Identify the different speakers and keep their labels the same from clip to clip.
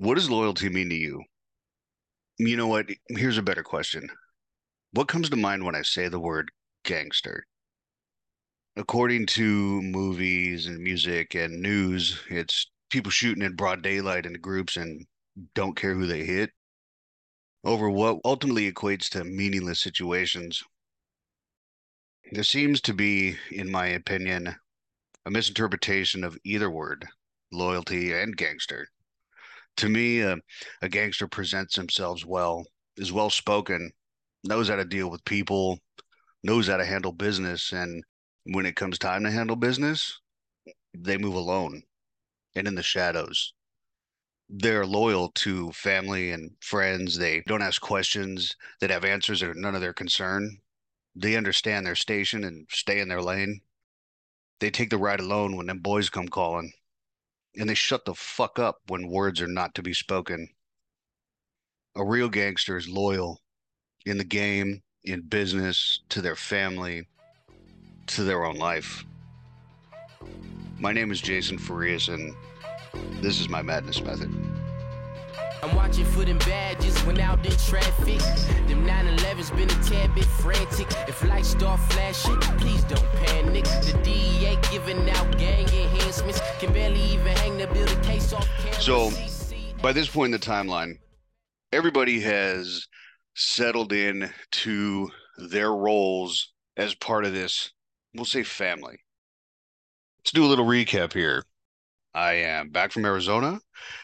Speaker 1: What does loyalty mean to you? You know what? Here's a better question. What comes to mind when I say the word gangster? According to movies and music and news, it's people shooting in broad daylight into groups and don't care who they hit over what ultimately equates to meaningless situations. There seems to be, in my opinion, a misinterpretation of either word, loyalty and gangster. To me, uh, a gangster presents themselves well, is well spoken, knows how to deal with people, knows how to handle business, and when it comes time to handle business, they move alone and in the shadows. They're loyal to family and friends. They don't ask questions that have answers that are none of their concern. They understand their station and stay in their lane. They take the ride alone when them boys come calling. And they shut the fuck up when words are not to be spoken. A real gangster is loyal in the game, in business, to their family, to their own life. My name is Jason Farias, and this is my madness method.
Speaker 2: I'm watching for them badges when out in traffic. Them 911's been a tad bit frantic. If lights start flashing, please don't panic. The DEA giving out gang enhancements. Can barely even hang the build a case off camera.
Speaker 1: So, by this point in the timeline, everybody has settled in to their roles as part of this, we'll say family. Let's do a little recap here. I am back from Arizona.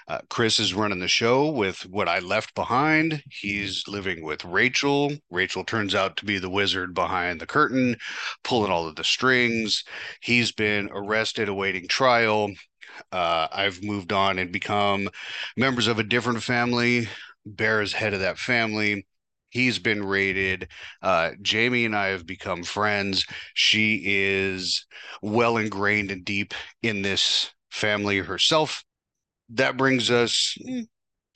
Speaker 1: Uh, Chris is running the show with what I left behind. He's living with Rachel. Rachel turns out to be the wizard behind the curtain, pulling all of the strings. He's been arrested, awaiting trial. Uh, I've moved on and become members of a different family. Bear is head of that family. He's been raided. Uh, Jamie and I have become friends. She is well ingrained and deep in this family herself. That brings us mm,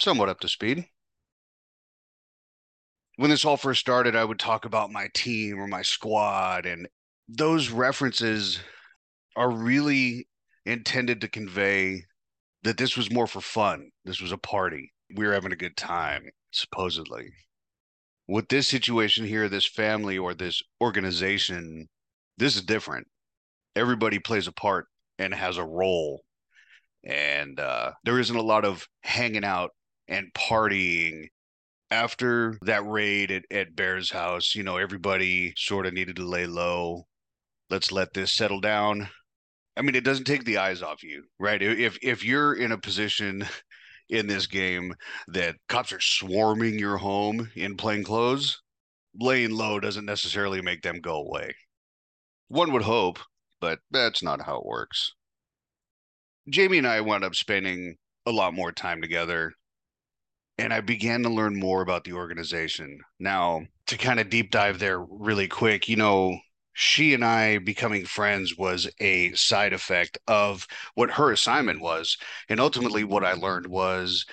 Speaker 1: somewhat up to speed. When this all first started, I would talk about my team or my squad, and those references are really intended to convey that this was more for fun. This was a party. We were having a good time, supposedly. With this situation here, this family or this organization, this is different. Everybody plays a part and has a role and uh, there isn't a lot of hanging out and partying after that raid at, at bear's house. You know everybody sort of needed to lay low. Let's let this settle down. I mean it doesn't take the eyes off you right? If if you're in a position in this game that cops are swarming your home in plain clothes laying low doesn't necessarily make them go away. One would hope but that's not how it works Jamie and I wound up spending a lot more time together and I began to learn more about the organization. Now, to kind of deep dive there really quick, you know, she and I becoming friends was a side effect of what her assignment was. And ultimately, what I learned was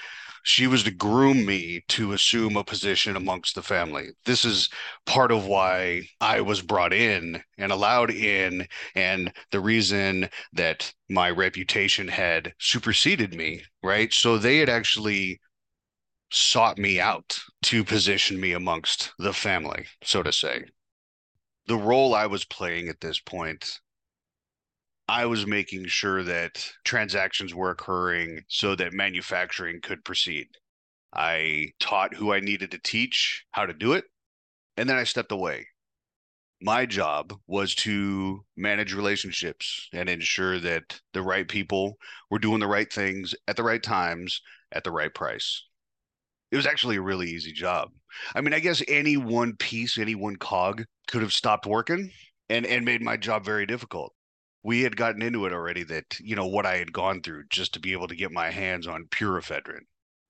Speaker 1: she was to groom me to assume a position amongst the family. This is part of why I was brought in and allowed in, and the reason that my reputation had superseded me, right? So they had actually sought me out to position me amongst the family, so to say. The role I was playing at this point I was making sure that transactions were occurring so that manufacturing could proceed. I taught who I needed to teach how to do it, and then I stepped away. My job was to manage relationships and ensure that the right people were doing the right things at the right times at the right price. It was actually a really easy job. I mean, I guess any one piece, any one cog could have stopped working and and made my job very difficult we had gotten into it already that you know what I had gone through just to be able to get my hands on purifiedrin.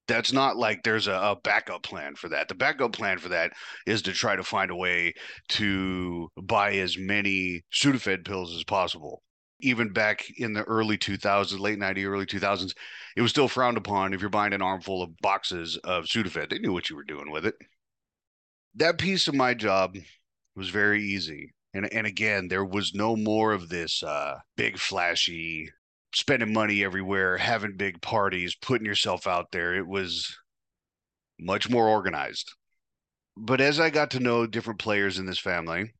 Speaker 1: That's not like there's a, a, backup plan for that. The backup plan for that is to try to find a way to buy as many Sudafed pills as possible. Even back in the early 2000s, late 90s, early 2000s, it was still frowned upon if you're buying an armful of boxes of Sudafed. They knew what you were doing with it. That piece of my job was very easy and and again there was no more of this uh, big flashy spending money everywhere, having big parties, putting yourself out there. It was much more organized. But as I got to know different players in this family,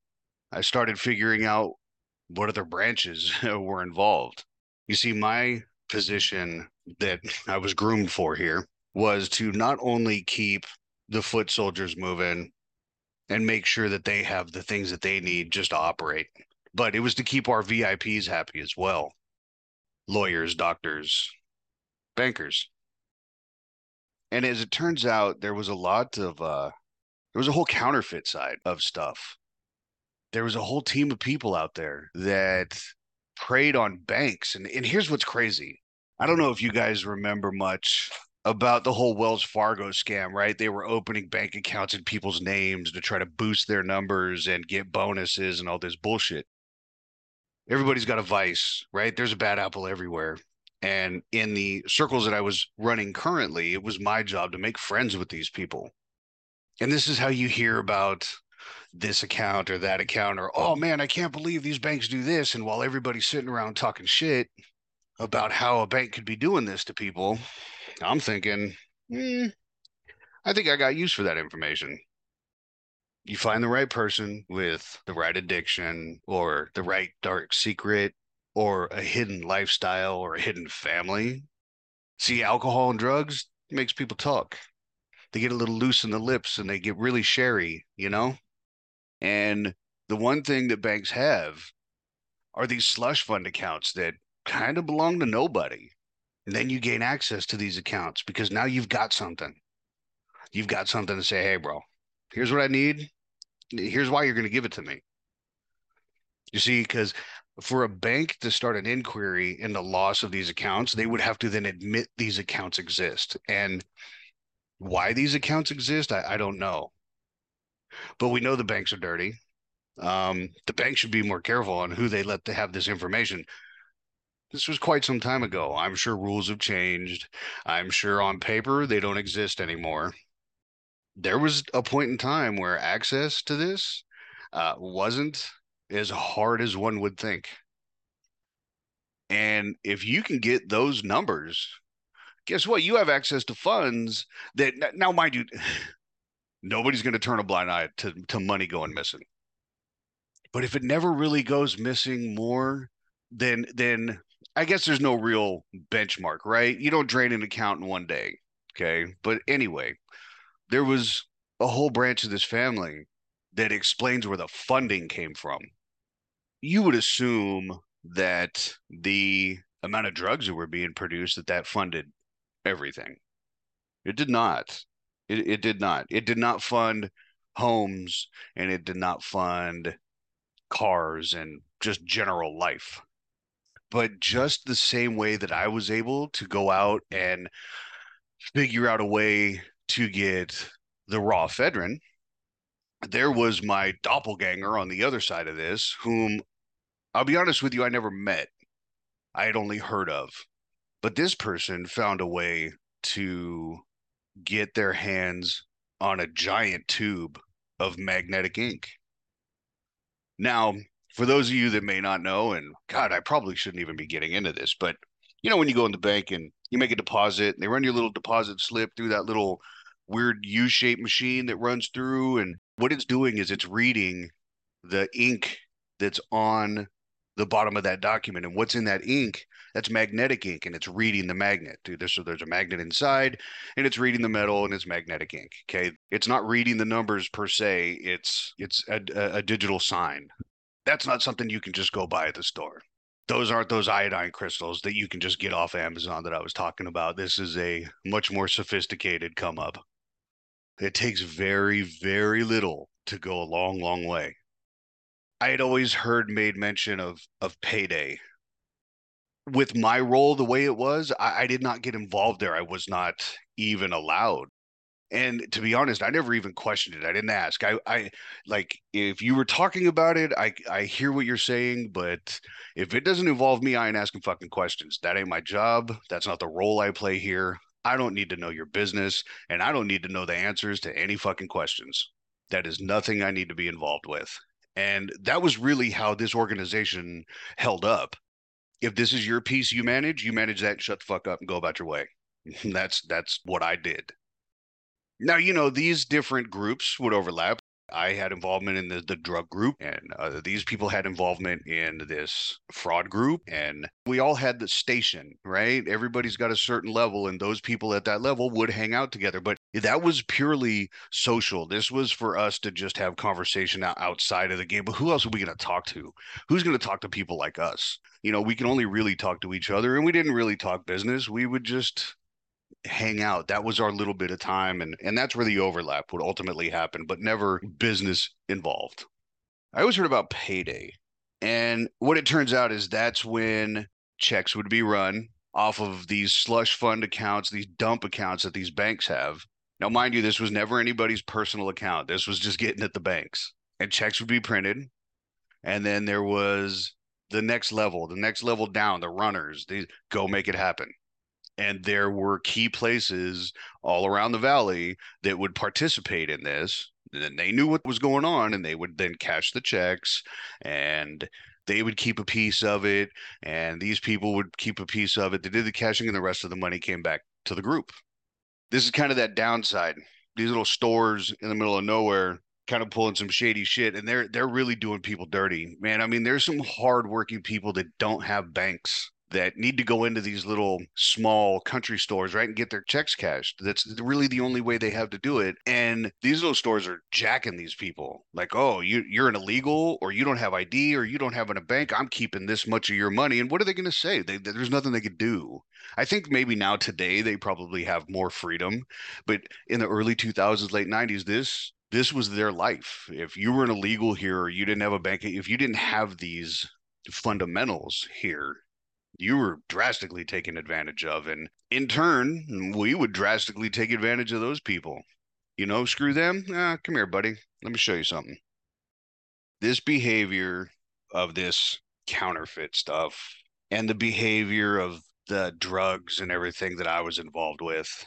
Speaker 1: I started figuring out what other branches were involved. You see, my position that I was groomed for here was to not only keep the foot soldiers moving and make sure that they have the things that they need just to operate, but it was to keep our VIPs happy as well lawyers, doctors, bankers. And as it turns out, there was a lot of, uh, there was a whole counterfeit side of stuff. There was a whole team of people out there that preyed on banks. And, and here's what's crazy I don't know if you guys remember much about the whole Wells Fargo scam, right? They were opening bank accounts in people's names to try to boost their numbers and get bonuses and all this bullshit. Everybody's got a vice, right? There's a bad apple everywhere. And in the circles that I was running currently, it was my job to make friends with these people. And this is how you hear about this account or that account, or, oh man, I can't believe these banks do this. And while everybody's sitting around talking shit about how a bank could be doing this to people, I'm thinking, hmm, I think I got use for that information. You find the right person with the right addiction or the right dark secret or a hidden lifestyle or a hidden family. See, alcohol and drugs makes people talk. They get a little loose in the lips and they get really sherry, you know? And the one thing that banks have are these slush fund accounts that kind of belong to nobody. And then you gain access to these accounts because now you've got something. You've got something to say, hey, bro, here's what I need. Here's why you're going to give it to me. You see, because for a bank to start an inquiry in the loss of these accounts, they would have to then admit these accounts exist. And why these accounts exist, I, I don't know. But we know the banks are dirty. Um, the bank should be more careful on who they let to have this information this was quite some time ago. I'm sure rules have changed. I'm sure on paper they don't exist anymore. There was a point in time where access to this uh, wasn't as hard as one would think. And if you can get those numbers, guess what? You have access to funds that now, mind you, nobody's going to turn a blind eye to, to money going missing. But if it never really goes missing more than than I guess there's no real benchmark, right? You don't drain an account in one day. Okay. But anyway, there was a whole branch of this family that explains where the funding came from. You would assume that the amount of drugs that were being produced that that funded everything. It did not. It, it did not. It did not fund homes and it did not fund cars and just general life but just the same way that I was able to go out and figure out a way to get the raw ephedrine, there was my doppelganger on the other side of this, whom I'll be honest with you, I never met. I had only heard of. But this person found a way to get their hands on a giant tube of magnetic ink. Now, for those of you that may not know, and God, I probably shouldn't even be getting into this, but you know, when you go in the bank and you make a deposit and they run your little deposit slip through that little weird U shaped machine that runs through, and what it's doing is it's reading the ink that's on the bottom of that document. And what's in that ink? That's magnetic ink, and it's reading the magnet. Dude, so there's a magnet inside, and it's reading the metal, and it's magnetic ink. Okay, it's not reading the numbers per se. It's it's a, a, a digital sign that's not something you can just go buy at the store. Those aren't those iodine crystals that you can just get off Amazon that I was talking about. This is a much more sophisticated come up. It takes very, very little to go a long, long way. I had always heard made mention of of payday. With my role the way it was, I, I did not get involved there. I was not even allowed and to be honest i never even questioned it. I didn't ask. I i like if you were talking about it i i hear what you're saying but if it doesn't involve me i ain't asking fucking questions. That ain't my job. That's not the role i play here. I don't need to know your business and i don't need to know the answers to any fucking questions. That is nothing i need to be involved with. And that was really how this organization held up. If this is your piece you manage, you manage that, shut the fuck up and go about your way. that's that's what I did. Now, you know, these different groups would overlap. I had involvement in the, the drug group, and uh, these people had involvement in this fraud group, and we all had the station, right? Everybody's got a certain level, and those people at that level would hang out together. But that was purely social. This was for us to just have conversation outside of the game. But who else are we going to talk to? Who's going to talk to people like us? You know, we can only really talk to each other, and we didn't really talk business. We would just hang out. That was our little bit of time. And, and that's where the overlap would ultimately happen, but never business involved. I always heard about payday. And what it turns out is that's when checks would be run off of these slush fund accounts, these dump accounts that these banks have. Now, mind you, this was never anybody's personal account. This was just getting at the banks. And checks would be printed. And then there was the next level, the next level down, the runners, these go make it happen and there were key places all around the valley that would participate in this and they knew what was going on and they would then cash the checks and they would keep a piece of it and these people would keep a piece of it. They did the cashing and the rest of the money came back to the group. This is kind of that downside. These little stores in the middle of nowhere kind of pulling some shady shit and they're they're really doing people dirty. Man i mean there's some hardworking people that don't have banks that need to go into these little small country stores, right, and get their checks cashed. That's really the only way they have to do it. And these little stores are jacking these people. Like, oh, you you're an illegal, or you don't have ID, or you don't have in a bank. I'm keeping this much of your money. And what are they going to say? They, there's nothing they could do. I think maybe now today they probably have more freedom, but in the early 2000s, late 90s, this this was their life. If you were an illegal here, or you didn't have a bank, if you didn't have these fundamentals here you were drastically taken advantage of. And in turn, we would drastically take advantage of those people. You know, screw them. Ah, come here, buddy. Let me show you something. This behavior of this counterfeit stuff and the behavior of the drugs and everything that I was involved with,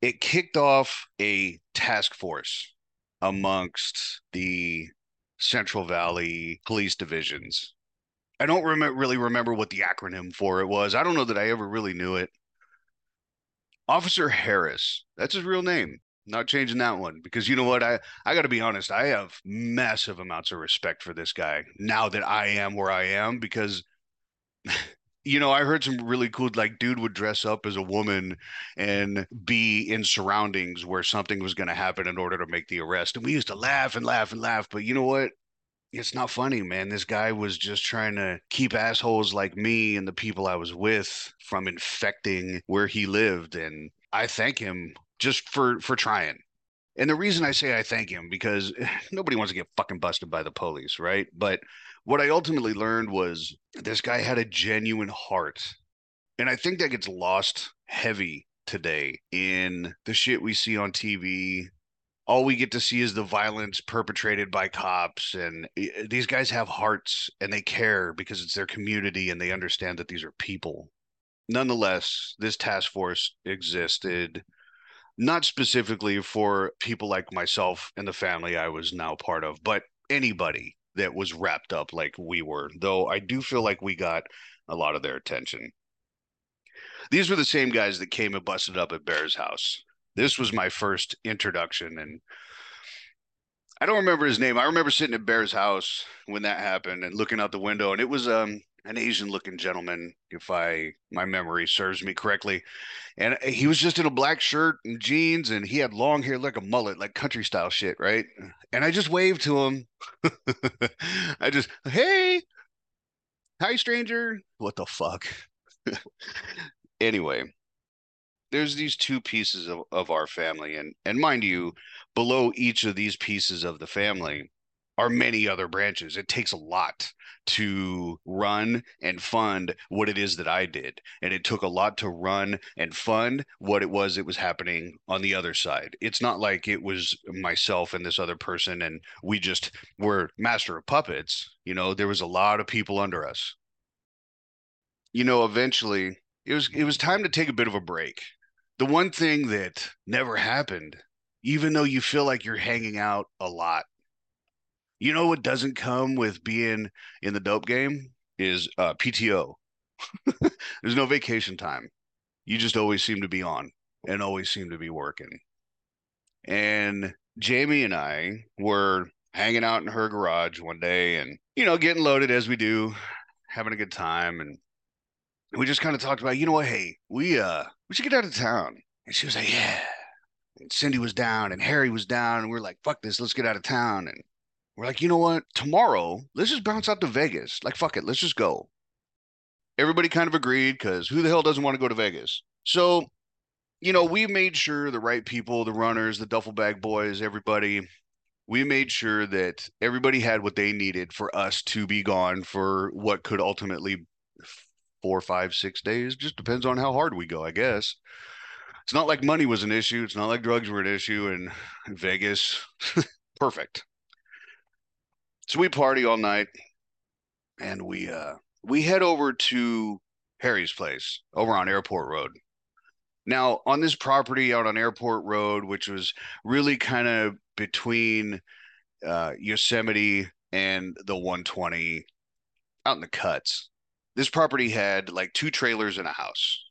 Speaker 1: it kicked off a task force amongst the Central Valley police divisions I don't really remember what the acronym for it was. I don't know that I ever really knew it. Officer Harris. That's his real name. Not changing that one because you know what? I I got to be honest. I have massive amounts of respect for this guy now that I am where I am because you know, I heard some really cool, like, dude would dress up as a woman and be in surroundings where something was going to happen in order to make the arrest. And we used to laugh and laugh and laugh. But you know what? It's not funny, man. This guy was just trying to keep assholes like me and the people I was with from infecting where he lived. And I thank him just for for trying. And the reason I say I thank him because nobody wants to get fucking busted by the police, right? But what I ultimately learned was this guy had a genuine heart. And I think that gets lost heavy today in the shit we see on TV, all we get to see is the violence perpetrated by cops and eh, these guys have hearts and they care because it's their community and they understand that these are people. Nonetheless this task force existed not specifically for people like myself and the family i was now part of but anybody that was wrapped up like we were though i do feel like we got a lot of their attention. These were the same guys that came and busted up at bear's house this was my first introduction and I don't remember his name. I remember sitting at Bear's house when that happened and looking out the window and it was um an Asian looking gentleman, if I my memory serves me correctly. And he was just in a black shirt and jeans and he had long hair like a mullet, like country style shit, right? And I just waved to him. I just, hey, hi stranger. What the fuck? anyway, there's these two pieces of, of our family and and mind you below each of these pieces of the family are many other branches. It takes a lot to run and fund what it is that i did and it took a lot to run and fund what it was that was happening on the other side. It's not like it was myself and this other person and we just were master of puppets you know there was a lot of people under us. You know eventually it was it was time to take a bit of a break the one thing that never happened, even though you feel like you're hanging out a lot, you know what doesn't come with being in the dope game is uh, PTO, There's no vacation time. You just always seem to be on and always seem to be working. And Jamie and I were hanging out in her garage one day and, you know, getting loaded as we do, having a good time. And we just kind of talked about, you know what, hey, we uh we should get out of town. And she was like, Yeah. And Cindy was down and Harry was down, and we are like, fuck this, let's get out of town. And we're like, you know what? Tomorrow, let's just bounce out to Vegas. Like, fuck it, let's just go. Everybody kind of agreed because who the hell doesn't want to go to Vegas? So, you know, we made sure the right people, the runners, the duffel bag boys, everybody, we made sure that everybody had what they needed for us to be gone for what could ultimately four, five, six days. Just depends on how hard we go, I guess. It's not like money was an issue. It's not like drugs were an issue in Vegas. Perfect. So we party all night and we uh we head over to Harry's place over on Airport Road. Now, on this property out on Airport Road, which was really kind of between uh, Yosemite and the 120 out in the cuts, this property had like two trailers and a house.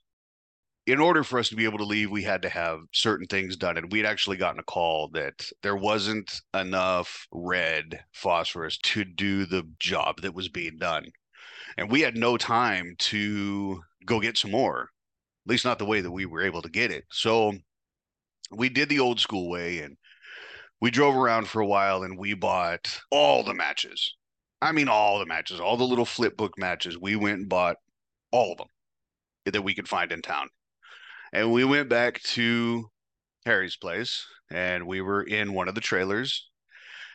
Speaker 1: In order for us to be able to leave, we had to have certain things done. And we'd actually gotten a call that there wasn't enough red phosphorus to do the job that was being done and we had no time to go get some more at least not the way that we were able to get it so we did the old school way and we drove around for a while and we bought all the matches i mean all the matches all the little flip book matches we went and bought all of them that we could find in town and we went back to harry's place and we were in one of the trailers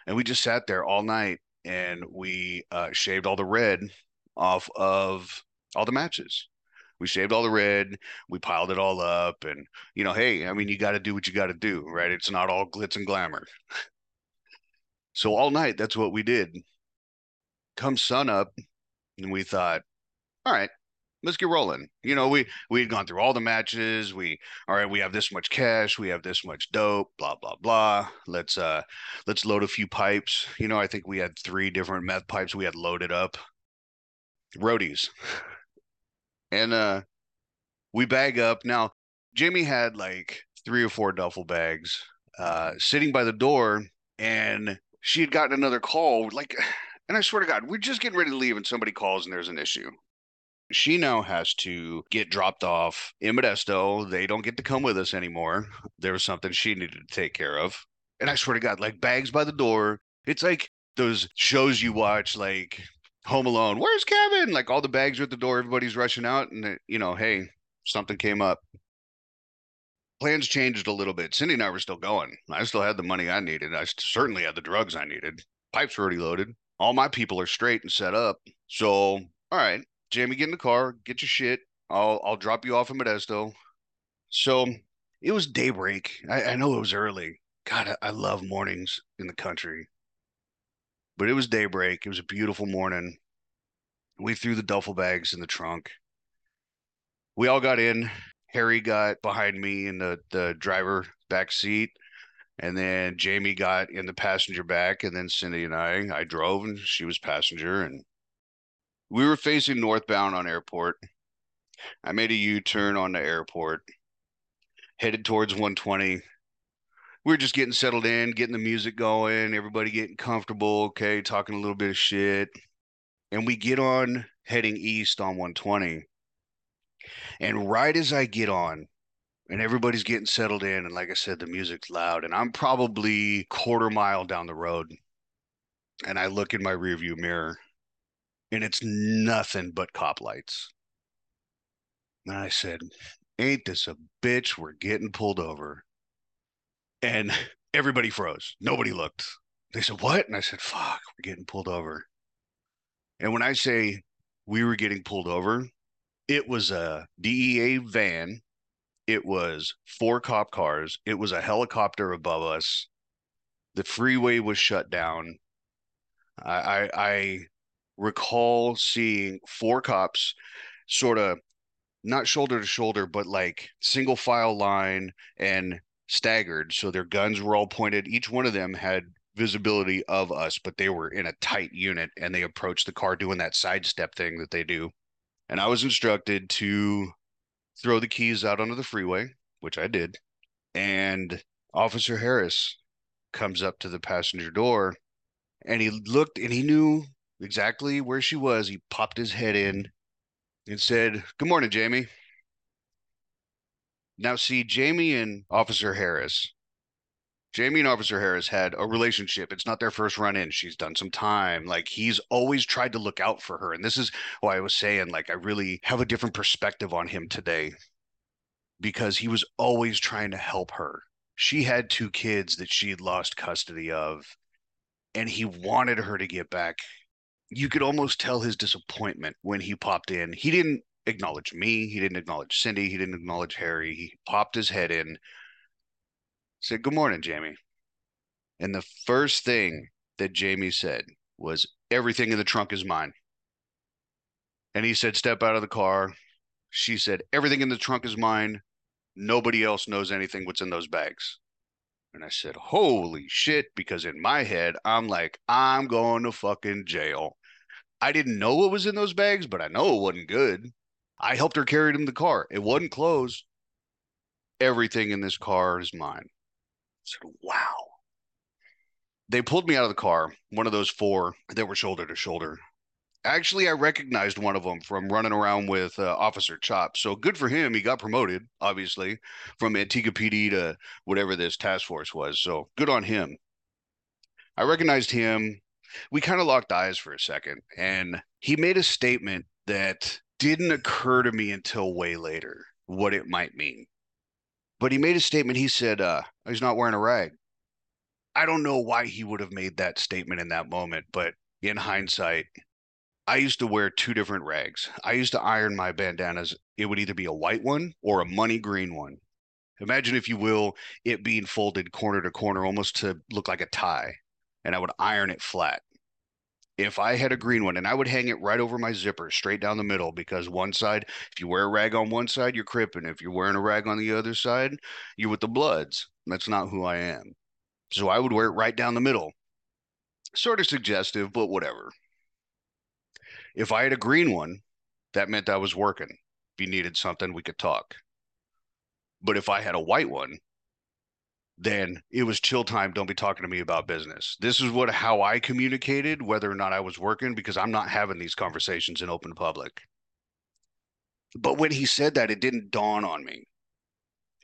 Speaker 1: and we just sat there all night and we uh, shaved all the red off of all the matches. We shaved all the red, we piled it all up, and you know, hey, I mean, you got to do what you got to do, right? It's not all glitz and glamour. so all night, that's what we did. Come sun up, and we thought, all right, let's get rolling. You know, we we had gone through all the matches. We all right, we have this much cash, we have this much dope, blah blah blah. Let's uh let's load a few pipes. You know, I think we had three different meth pipes we had loaded up roadies. And uh we bag up. Now, Jamie had like three or four duffel bags uh sitting by the door and she had gotten another call like and I swear to God, we're just getting ready to leave and somebody calls and there's an issue. She now has to get dropped off in Modesto. They don't get to come with us anymore. There was something she needed to take care of. And I swear to God, like bags by the door. It's like those shows you watch, like Home Alone. Where's Kevin? Like all the bags are at the door. Everybody's rushing out, and uh, you know, hey, something came up. Plans changed a little bit. Cindy and I were still going. I still had the money I needed. I certainly had the drugs I needed. Pipes were already loaded. All my people are straight and set up. So, all right, Jamie, get in the car, get your shit. I'll I'll drop you off in Modesto. So it was daybreak. I, I know it was early. God, I, I love mornings in the country but it was daybreak. It was a beautiful morning. We threw the duffel bags in the trunk. We all got in. Harry got behind me in the, the driver back seat. And then Jamie got in the passenger back. And then Cindy and I, I drove and she was passenger. And we were facing northbound on airport. I made a U turn on the airport, headed towards 120 we were just getting settled in, getting the music going, everybody getting comfortable, okay, talking a little bit of shit. And we get on heading east on 120. And right as I get on, and everybody's getting settled in, and like I said, the music's loud, and I'm probably quarter mile down the road. And I look in my rearview mirror, and it's nothing but cop lights. And I said, Ain't this a bitch? We're getting pulled over and everybody froze. Nobody looked. They said, What? And I said, Fuck, we're getting pulled over. And when I say we were getting pulled over, it was a DEA van. It was four cop cars. It was a helicopter above us. The freeway was shut down. I, I, I recall seeing four cops sort of not shoulder to shoulder, but like single file line and staggered. So their guns were all pointed. Each one of them had visibility of us, but they were in a tight unit and they approached the car doing that sidestep thing that they do. And I was instructed to throw the keys out onto the freeway, which I did. And Officer Harris comes up to the passenger door and he looked and he knew exactly where she was. He popped his head in and said, Good morning, Jamie. Now, see, Jamie and Officer Harris, Jamie and Officer Harris had a relationship. It's not their first run in. She's done some time. Like, he's always tried to look out for her. And this is why I was saying, like, I really have a different perspective on him today because he was always trying to help her. She had two kids that she had lost custody of, and he wanted her to get back. You could almost tell his disappointment when he popped in. He didn't acknowledge me. He didn't acknowledge Cindy. He didn't acknowledge Harry. He popped his head in, said, Good morning, Jamie. And the first thing that Jamie said was, Everything in the trunk is mine. And he said, Step out of the car. She said, Everything in the trunk is mine. Nobody else knows anything what's in those bags. And I said, Holy shit. Because in my head, I'm like, I'm going to fucking jail. I didn't know what was in those bags, but I know it wasn't good. I helped her carry it in the car. It wasn't closed. Everything in this car is mine. Said, wow. They pulled me out of the car, one of those four that were shoulder to shoulder. Actually, I recognized one of them from running around with uh, Officer Chop. So good for him. He got promoted, obviously, from Manteca PD to whatever this task force was. So good on him. I recognized him. We kind of locked eyes for a second, and he made a statement that didn't occur to me until way later what it might mean. But he made a statement. He said, uh, he's not wearing a rag. I don't know why he would have made that statement in that moment, but in hindsight, I used to wear two different rags. I used to iron my bandanas. It would either be a white one or a money green one. Imagine, if you will, it being folded corner to corner almost to look like a tie. And I would iron it flat if I had a green one and I would hang it right over my zipper, straight down the middle, because one side, if you wear a rag on one side, you're cripping. If you're wearing a rag on the other side, you're with the Bloods. That's not who I am. So I would wear it right down the middle. Sort of suggestive, but whatever. If I had a green one, that meant I was working. If you needed something, we could talk. But if I had a white one, then it was chill time. Don't be talking to me about business. This is what how I communicated whether or not I was working because I'm not having these conversations in open public. But when he said that, it didn't dawn on me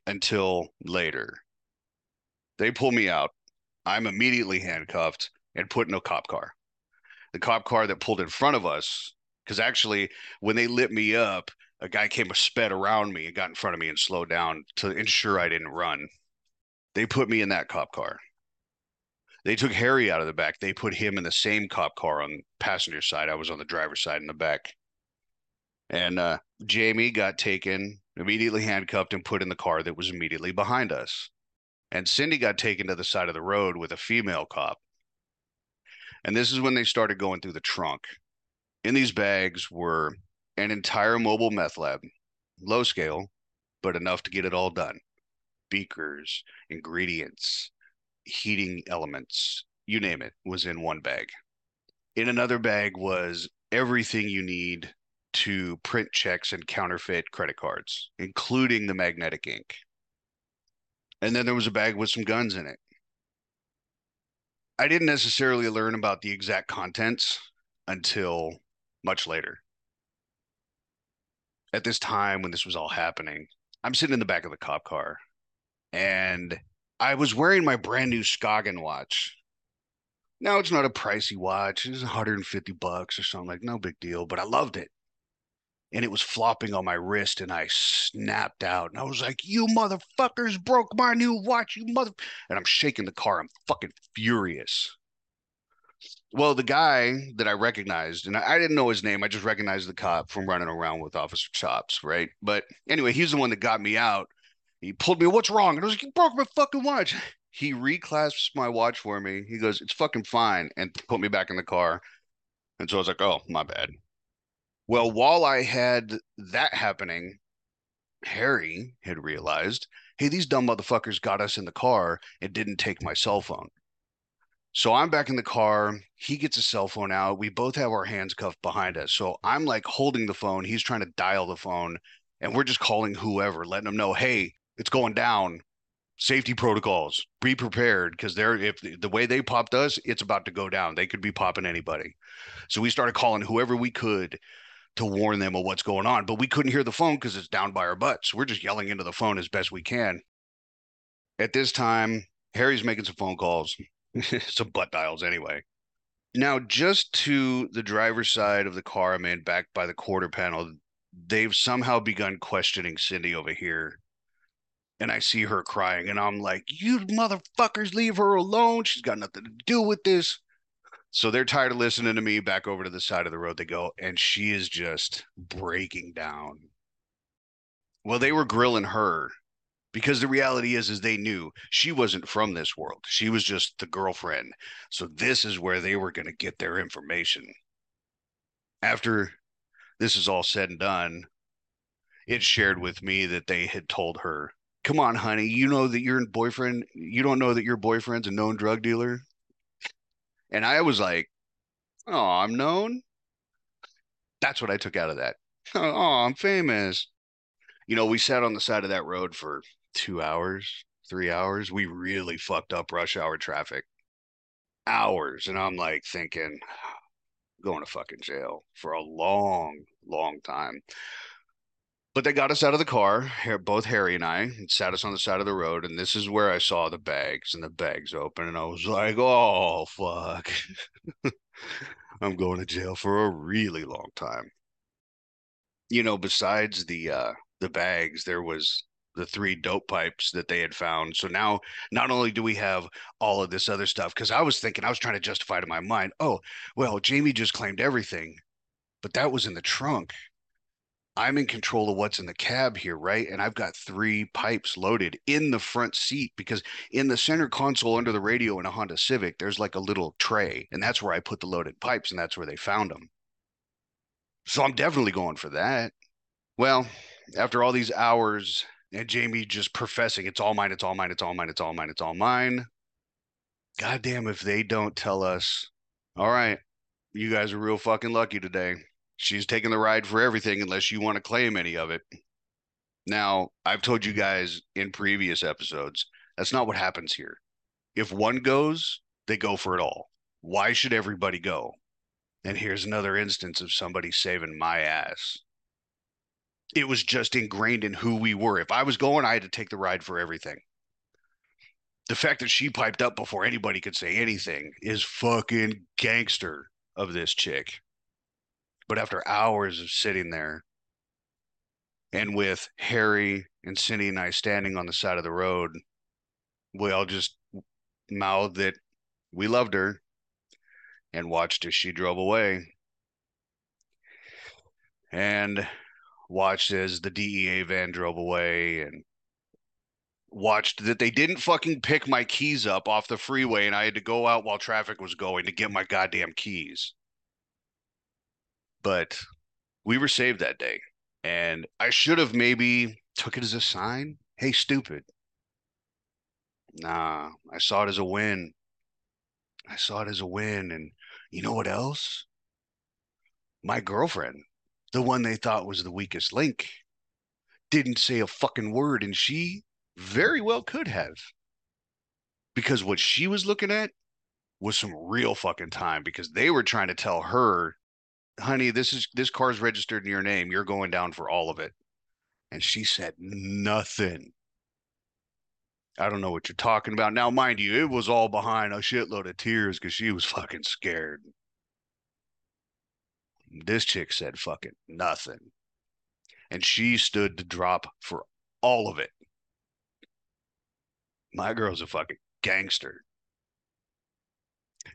Speaker 1: until later. They pull me out. I'm immediately handcuffed and put in a cop car. The cop car that pulled in front of us, because actually, when they lit me up, a guy came a sped around me and got in front of me and slowed down to ensure I didn't run. They put me in that cop car. They took Harry out of the back. They put him in the same cop car on passenger side. I was on the driver's side in the back. And uh, Jamie got taken, immediately handcuffed, and put in the car that was immediately behind us. And Cindy got taken to the side of the road with a female cop. And this is when they started going through the trunk. In these bags were an entire mobile meth lab, low scale, but enough to get it all done beakers, ingredients, heating elements, you name it, was in one bag. In another bag was everything you need to print checks and counterfeit credit cards, including the magnetic ink. And then there was a bag with some guns in it. I didn't necessarily learn about the exact contents until much later. At this time, when this was all happening, I'm sitting in the back of the cop car and I was wearing my brand new Skagen watch. Now it's not a pricey watch; it's 150 bucks or something like no big deal. But I loved it, and it was flopping on my wrist, and I snapped out, and I was like, "You motherfuckers broke my new watch, you mother!" And I'm shaking the car. I'm fucking furious. Well, the guy that I recognized, and I, I, didn't know his name, I just recognized the cop from running around with Officer Chops, right? But anyway, he's the one that got me out he pulled me, what's wrong? And I was like, you broke my fucking watch. He reclasps my watch for me. He goes, it's fucking fine, and put me back in the car. And so I was like, oh, my bad. Well, while I had that happening, Harry had realized, hey, these dumb motherfuckers got us in the car and didn't take my cell phone. So I'm back in the car. He gets a cell phone out. We both have our hands cuffed behind us. So I'm like holding the phone. He's trying to dial the phone. And we're just calling whoever, letting them know, hey, it's going down. Safety protocols. Be prepared because they're if the way they popped us, it's about to go down. They could be popping anybody. So we started calling whoever we could to warn them of what's going on. But we couldn't hear the phone because it's down by our butts. We're just yelling into the phone as best we can. At this time, Harry's making some phone calls, some butt dials anyway. Now, just to the driver's side of the car, I'm in back by the quarter panel, they've somehow begun questioning Cindy over here. And I see her crying, and I'm like, You motherfuckers, leave her alone. She's got nothing to do with this. So they're tired of listening to me. Back over to the side of the road they go, and she is just breaking down. Well, they were grilling her because the reality is is they knew she wasn't from this world. She was just the girlfriend. So this is where they were going to get their information. After this is all said and done, it shared with me that they had told her, "Come on, honey, you know that your boyfriend, you don't know that your boyfriend's a known drug dealer?" And I was like, oh, I'm known. That's what I took out of that. oh, I'm famous. You know, we sat on the side of that road for two hours, three hours. We really fucked up rush hour traffic. Hours. And I'm like thinking, going to fucking jail for a long, long time. But they got us out of the car, both Harry and I, and sat us on the side of the road. And this is where I saw the bags and the bags open. And I was like, oh, fuck. I'm going to jail for a really long time. You know, besides the uh the bags, there was the three dope pipes that they had found. So now not only do we have all of this other stuff, because I was thinking, I was trying to justify to my mind, oh, well, Jamie just claimed everything, but that was in the trunk. I'm in control of what's in the cab here, right? And I've got three pipes loaded in the front seat because in the center console under the radio in a Honda Civic, there's like a little tray, and that's where I put the loaded pipes, and that's where they found them. So I'm definitely going for that. Well, after all these hours and Jamie just professing it's all mine, it's all mine, it's all mine, it's all mine, it's all mine. Goddamn, if they don't tell us, all right, you guys are real fucking lucky today she's taking the ride for everything unless you want to claim any of it. Now, I've told you guys in previous episodes, that's not what happens here. If one goes, they go for it all. Why should everybody go? And here's another instance of somebody saving my ass. It was just ingrained in who we were. If I was going, I had to take the ride for everything. The fact that she piped up before anybody could say anything is fucking gangster of this chick. But after hours of sitting there and with Harry and Cindy and I standing on the side of the road, we all just mouthed that we loved her and watched as she drove away. And watched as the DEA van drove away and watched that they didn't fucking pick my keys up off the freeway and I had to go out while traffic was going to get my goddamn keys but we were saved that day. And I should have maybe took it as a sign. Hey, stupid. Nah, I saw it as a win. I saw it as a win. And you know what else? My girlfriend, the one they thought was the weakest link, didn't say a fucking word. And she very well could have. Because what she was looking at was some real fucking time because they were trying to tell her honey, this is this car's registered in your name. You're going down for all of it. And she said nothing. I don't know what you're talking about. Now, mind you, it was all behind a shitload of tears because she was fucking scared. This chick said fucking nothing. And she stood to drop for all of it. My girl's a fucking gangster.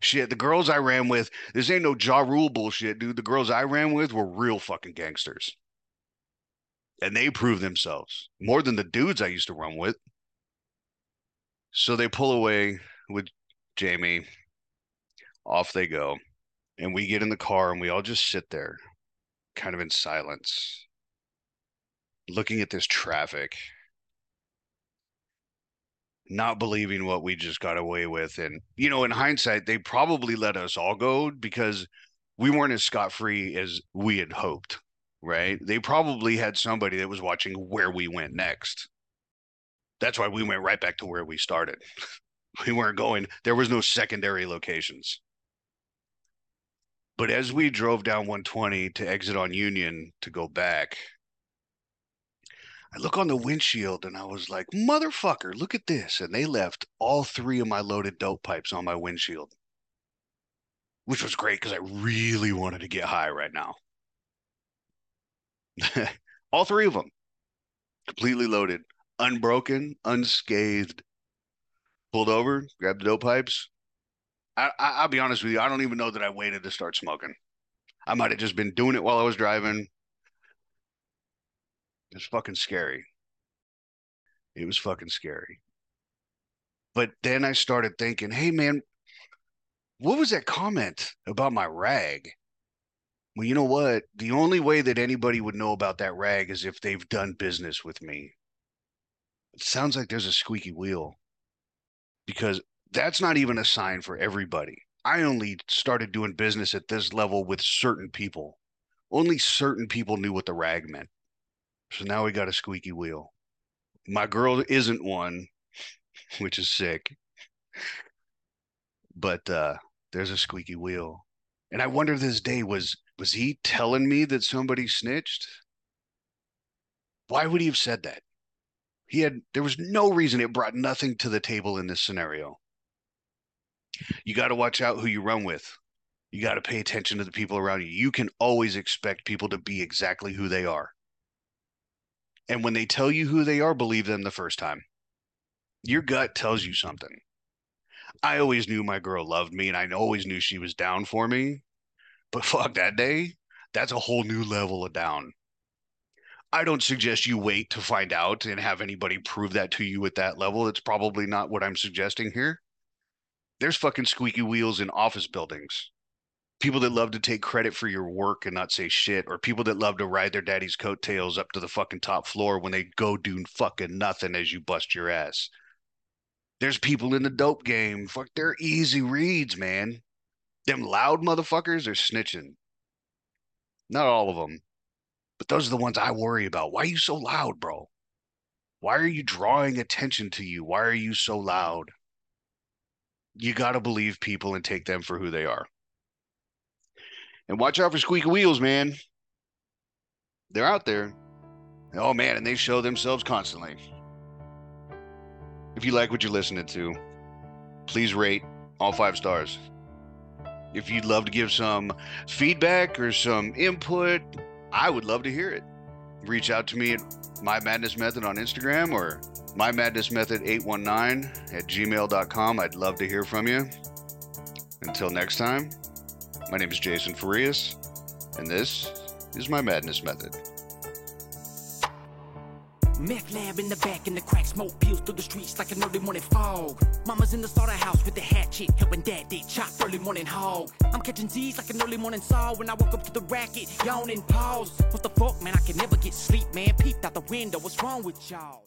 Speaker 1: Shit, the girls I ran with, this ain't no Ja Rule bullshit, dude. The girls I ran with were real fucking gangsters. And they proved themselves more than the dudes I used to run with. So they pull away with Jamie. Off they go. And we get in the car and we all just sit there, kind of in silence, looking at this traffic not believing what we just got away with. And, you know, in hindsight, they probably let us all go because we weren't as scot free as we had hoped, right? They probably had somebody that was watching where we went next. That's why we went right back to where we started. we weren't going, there was no secondary locations. But as we drove down 120 to exit on Union to go back, I look on the windshield and I was like, motherfucker, look at this. And they left all three of my loaded dope pipes on my windshield, which was great because I really wanted to get high right now. all three of them completely loaded, unbroken, unscathed. Pulled over, grabbed the dope pipes. I, I, will be honest with you, I don't even know that I waited to start smoking. I might have just been doing it while I was driving, it's fucking scary. It was fucking scary. But then I started thinking, hey, man, what was that comment about my rag? Well, you know what? The only way that anybody would know about that rag is if they've done business with me. It sounds like there's a squeaky wheel because that's not even a sign for everybody. I only started doing business at this level with certain people. Only certain people knew what the rag meant. So now we got a squeaky wheel. My girl isn't one, which is sick. But uh there's a squeaky wheel. And I wonder this day was was he telling me that somebody snitched? Why would he have said that? He had there was no reason it brought nothing to the table in this scenario. You got to watch out who you run with. You got to pay attention to the people around you. You can always expect people to be exactly who they are. And when they tell you who they are, believe them the first time. Your gut tells you something. I always knew my girl loved me and I always knew she was down for me. But fuck that day, that's a whole new level of down. I don't suggest you wait to find out and have anybody prove that to you at that level. It's probably not what I'm suggesting here. There's fucking squeaky wheels in office buildings people that love to take credit for your work and not say shit, or people that love to ride their daddy's coattails up to the fucking top floor when they go do fucking nothing as you bust your ass. There's people in the dope game. Fuck, they're easy reads, man. Them loud motherfuckers are snitching. Not all of them, but those are the ones I worry about. Why are you so loud, bro? Why are you drawing attention to you? Why are you so loud? You got to believe people and take them for who they are. And watch out for squeaky wheels, man. They're out there. Oh man, and they show themselves constantly. If you like what you're listening to, please rate all five stars. If you'd love to give some feedback or some input, I would love to hear it. Reach out to me at My Madness Method on Instagram or My Madness Method 819 at gmail.com. I'd love to hear from you. Until next time. My name is Jason Farias, and this is my madness method. Meth lab in the back and the crack smoke peels through the streets like an early morning fog. Mama's in the slaughterhouse with the hatchet, helping dad dig chop early morning hog. I'm catching Z's like an early morning saw when I woke up to the racket, yawning pause. What the fuck, man? I can never get sleep, man. Peeped out the window, what's wrong with y'all?